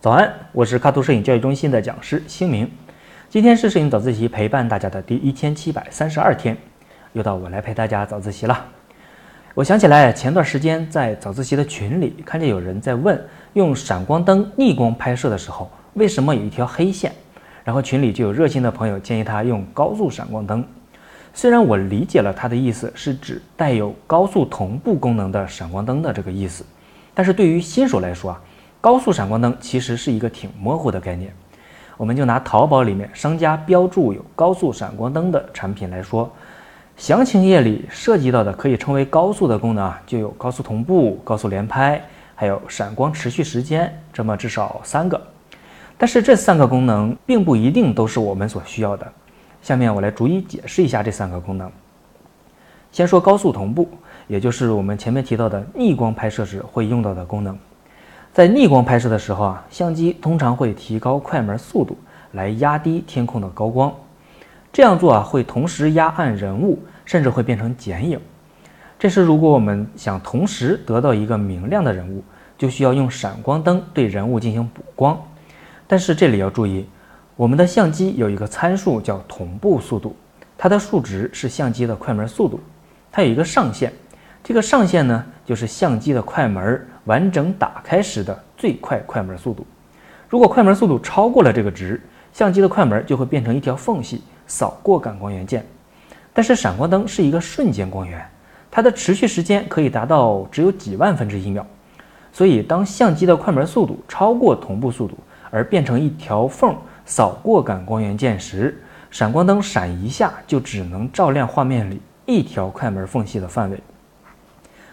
早安，我是卡图摄影教育中心的讲师星明。今天是摄影早自习陪伴大家的第一千七百三十二天，又到我来陪大家早自习了。我想起来前段时间在早自习的群里看见有人在问，用闪光灯逆光拍摄的时候，为什么有一条黑线？然后群里就有热心的朋友建议他用高速闪光灯。虽然我理解了它的意思是指带有高速同步功能的闪光灯的这个意思，但是对于新手来说啊。高速闪光灯其实是一个挺模糊的概念，我们就拿淘宝里面商家标注有高速闪光灯的产品来说，详情页里涉及到的可以称为高速的功能啊，就有高速同步、高速连拍，还有闪光持续时间，这么至少三个。但是这三个功能并不一定都是我们所需要的。下面我来逐一解释一下这三个功能。先说高速同步，也就是我们前面提到的逆光拍摄时会用到的功能。在逆光拍摄的时候啊，相机通常会提高快门速度来压低天空的高光。这样做啊，会同时压暗人物，甚至会变成剪影。这时，如果我们想同时得到一个明亮的人物，就需要用闪光灯对人物进行补光。但是这里要注意，我们的相机有一个参数叫同步速度，它的数值是相机的快门速度，它有一个上限。这个上限呢，就是相机的快门。完整打开时的最快快门速度，如果快门速度超过了这个值，相机的快门就会变成一条缝隙，扫过感光元件。但是闪光灯是一个瞬间光源，它的持续时间可以达到只有几万分之一秒。所以当相机的快门速度超过同步速度，而变成一条缝儿扫过感光元件时，闪光灯闪一下就只能照亮画面里一条快门缝隙的范围。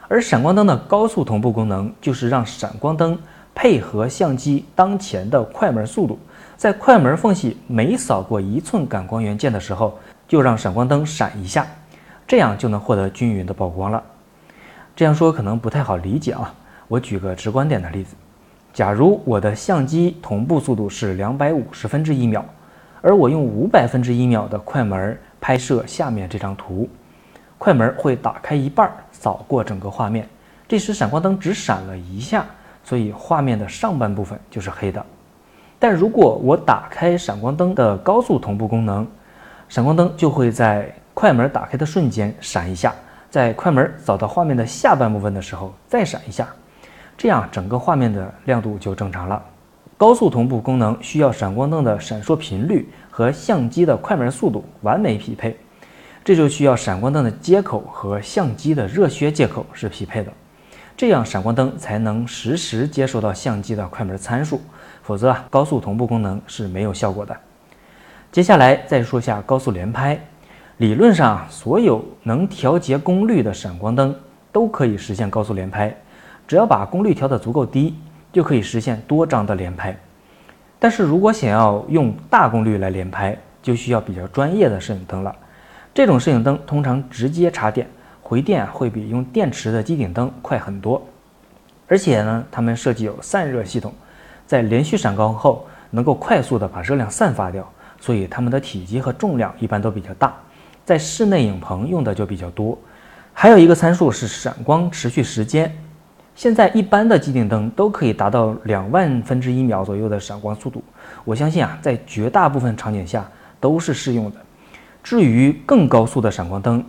而闪光灯的高速同步功能，就是让闪光灯配合相机当前的快门速度，在快门缝隙每扫过一寸感光元件的时候，就让闪光灯闪一下，这样就能获得均匀的曝光了。这样说可能不太好理解啊，我举个直观点的例子：假如我的相机同步速度是两百五十分之一秒，而我用五百分之一秒的快门拍摄下面这张图。快门会打开一半，扫过整个画面。这时闪光灯只闪了一下，所以画面的上半部分就是黑的。但如果我打开闪光灯的高速同步功能，闪光灯就会在快门打开的瞬间闪一下，在快门扫到画面的下半部分的时候再闪一下，这样整个画面的亮度就正常了。高速同步功能需要闪光灯的闪烁频率和相机的快门速度完美匹配。这就需要闪光灯的接口和相机的热靴接口是匹配的，这样闪光灯才能实时接收到相机的快门参数，否则啊，高速同步功能是没有效果的。接下来再说下高速连拍，理论上所有能调节功率的闪光灯都可以实现高速连拍，只要把功率调得足够低，就可以实现多张的连拍。但是如果想要用大功率来连拍，就需要比较专业的摄影灯了。这种摄影灯通常直接插电，回电会比用电池的机顶灯快很多。而且呢，它们设计有散热系统，在连续闪光后能够快速的把热量散发掉，所以它们的体积和重量一般都比较大，在室内影棚用的就比较多。还有一个参数是闪光持续时间，现在一般的机顶灯都可以达到两万分之一秒左右的闪光速度，我相信啊，在绝大部分场景下都是适用的。至于更高速的闪光灯，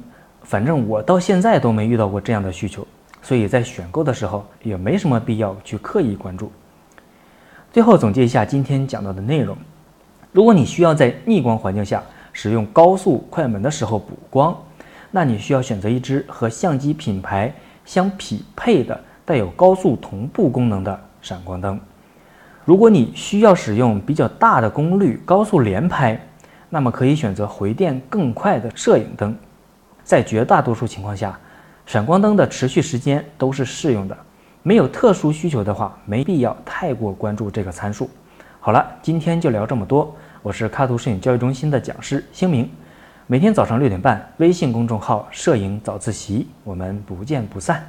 反正我到现在都没遇到过这样的需求，所以在选购的时候也没什么必要去刻意关注。最后总结一下今天讲到的内容：如果你需要在逆光环境下使用高速快门的时候补光，那你需要选择一支和相机品牌相匹配的带有高速同步功能的闪光灯。如果你需要使用比较大的功率高速连拍，那么可以选择回电更快的摄影灯，在绝大多数情况下，闪光灯的持续时间都是适用的。没有特殊需求的话，没必要太过关注这个参数。好了，今天就聊这么多。我是卡图摄影教育中心的讲师星明，每天早上六点半，微信公众号“摄影早自习”，我们不见不散。